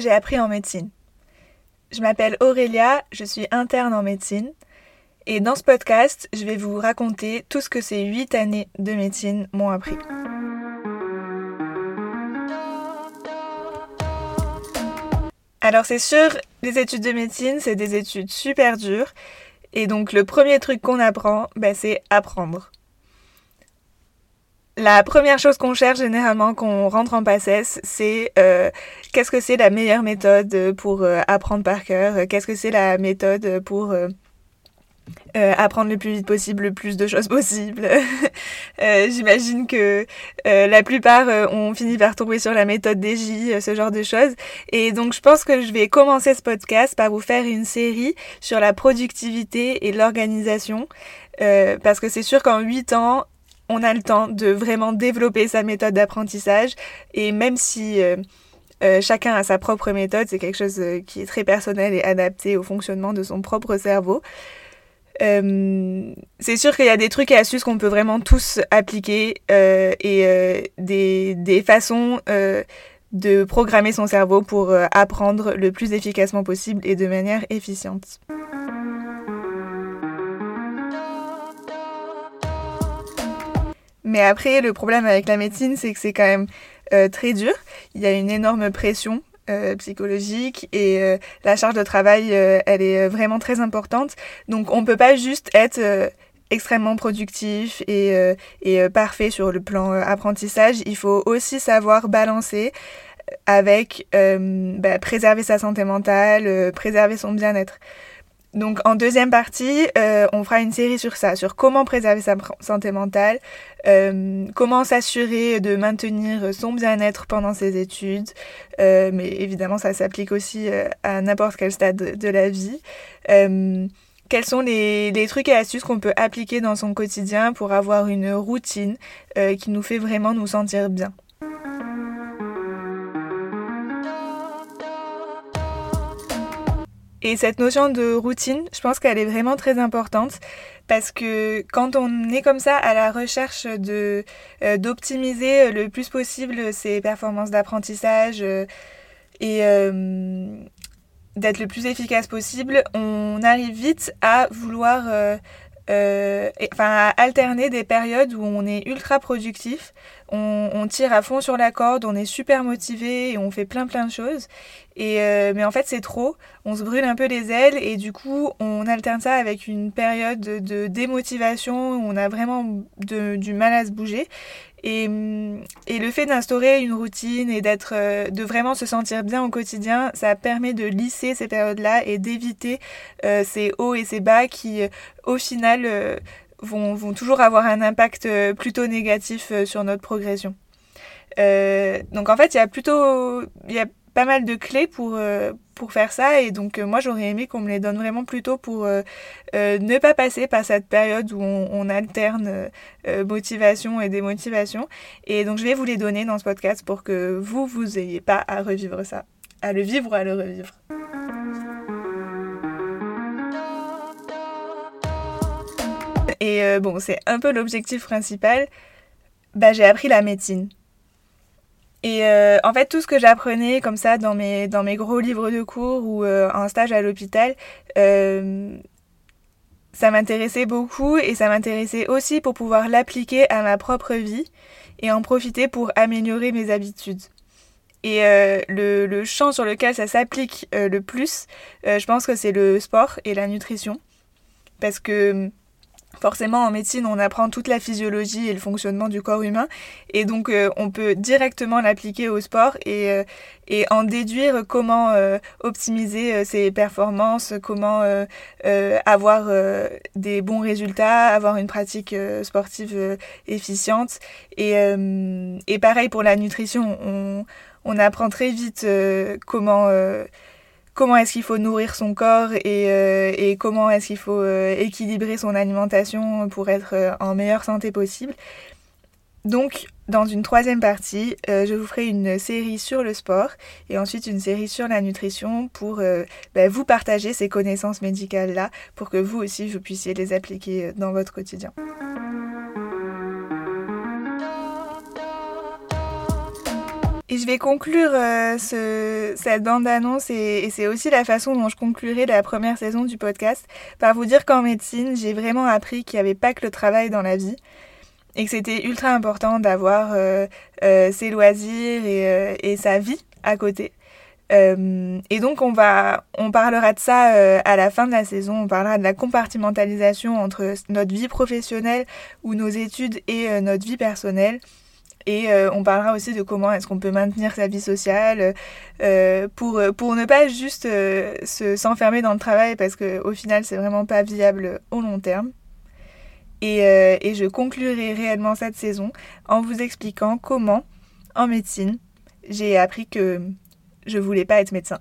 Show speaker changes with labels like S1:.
S1: j'ai appris en médecine. Je m'appelle Aurélia, je suis interne en médecine. Et dans ce podcast, je vais vous raconter tout ce que ces 8 années de médecine m'ont appris. Alors c'est sûr, les études de médecine, c'est des études super dures. Et donc le premier truc qu'on apprend, bah, c'est apprendre. La première chose qu'on cherche généralement quand on rentre en PACES, c'est euh, qu'est-ce que c'est la meilleure méthode pour euh, apprendre par cœur, qu'est-ce que c'est la méthode pour euh, apprendre le plus vite possible, le plus de choses possible? J'imagine que la plupart ont fini par tomber sur la méthode DJ, ce genre de choses. Et donc je pense que je vais commencer ce podcast par vous faire une série sur la productivité et l'organisation. parce que c'est sûr qu'en 8 ans, on a le temps de vraiment développer sa méthode d'apprentissage. Et même si euh, euh, chacun a sa propre méthode, c'est quelque chose euh, qui est très personnel et adapté au fonctionnement de son propre cerveau. c'est sûr qu'il y a des trucs et astuces qu'on peut vraiment tous appliquer et des, des, façons de programmer son cerveau pour apprendre le plus efficacement possible et de manière efficiente. Mais après, le problème avec la médecine, c'est que c'est quand même euh, très dur. Il y a une énorme pression euh, psychologique et euh, la charge de travail, elle est vraiment très importante. Donc on ne peut pas juste être extrêmement productif et, parfait sur le plan apprentissage. Il faut aussi savoir balancer avec bah, préserver sa santé mentale, préserver son bien-être. Donc en deuxième partie, euh, on fera une série sur ça, sur comment préserver sa santé mentale, euh, comment s'assurer de maintenir son bien-être pendant ses études, euh, mais évidemment ça s'applique aussi à n'importe quel stade de, la vie. quels sont les, les, trucs et astuces qu'on peut appliquer dans son quotidien pour avoir une routine qui nous fait vraiment nous sentir bien? Et cette notion de routine, je pense qu'elle est vraiment très importante parce que quand on est comme ça à la recherche de euh, d'optimiser le plus possible ses performances d'apprentissage euh, et euh, d'être le plus efficace possible, on arrive vite à vouloir euh, enfin, alterner des périodes où on est ultra productif, on, tire à fond sur la corde, on est super motivé et on fait plein plein de choses. Et euh, mais en fait, c'est trop, on se brûle un peu les ailes et du coup, on alterne ça avec une période de démotivation où on a vraiment du mal à se bouger. Et, et, le fait d'instaurer une routine et d'être, euh, de vraiment se sentir bien au quotidien, ça permet de lisser ces périodes-là et d'éviter euh, ces hauts et ces bas qui, euh, au final, vont, vont, toujours avoir un impact plutôt négatif sur notre progression. donc en fait, il y a plutôt, il y a pas mal de clés pour, euh, pour faire ça. Et donc, euh, moi, j'aurais aimé qu'on me les donne vraiment plus tôt pour euh, ne pas passer par cette période où on, alterne motivation et démotivation. Et donc, je vais vous les donner dans ce podcast pour que vous, vous n'ayez pas à revivre ça. À le vivre ou à le revivre. Et bon, c'est un peu l'objectif principal. Bah, j'ai appris la médecine. Et euh, en fait, tout ce que j'apprenais comme ça dans mes, dans mes gros livres de cours ou euh, en stage à l'hôpital, euh, ça m'intéressait beaucoup et ça m'intéressait aussi pour pouvoir l'appliquer à ma propre vie et en profiter pour améliorer mes habitudes. Et le, le, champ sur lequel ça s'applique le plus, je pense que c'est le sport et la nutrition. Parce que Forcément, en médecine, on apprend toute la physiologie et le fonctionnement du corps humain, et donc euh, on peut directement l'appliquer au sport et, euh, et en déduire comment euh, optimiser ses performances, comment avoir des bons résultats, avoir une pratique sportive efficiente. Et, et pareil pour la nutrition, on, on apprend très vite comment comment est-ce qu'il faut nourrir son corps et, euh, comment est-ce qu'il faut euh, équilibrer son alimentation pour être euh, en meilleure santé possible. Donc, dans une troisième partie, je vous ferai une série sur le sport et ensuite une série sur la nutrition pour bah, vous partager ces connaissances médicales-là pour que vous aussi, vous puissiez les appliquer dans votre quotidien. Je vais conclure euh, ce, cette bande-annonce et c'est aussi la façon dont je conclurai la première saison du podcast par vous dire qu'en médecine, j'ai vraiment appris qu'il n'y avait pas que le travail dans la vie et que c'était ultra important d'avoir euh, euh, ses loisirs et, et, sa vie à côté. et donc on va, on parlera de ça à la fin de la saison. On parlera de la compartimentalisation entre notre vie professionnelle ou nos études et notre vie personnelle. Et euh, on parlera aussi de comment est-ce qu'on peut maintenir sa vie sociale euh, pour, pour ne pas juste euh, s'enfermer dans le travail parce qu'au final c'est vraiment pas viable au long terme. Et, et je conclurai réellement cette saison en vous expliquant comment en médecine j'ai appris que je voulais pas être médecin.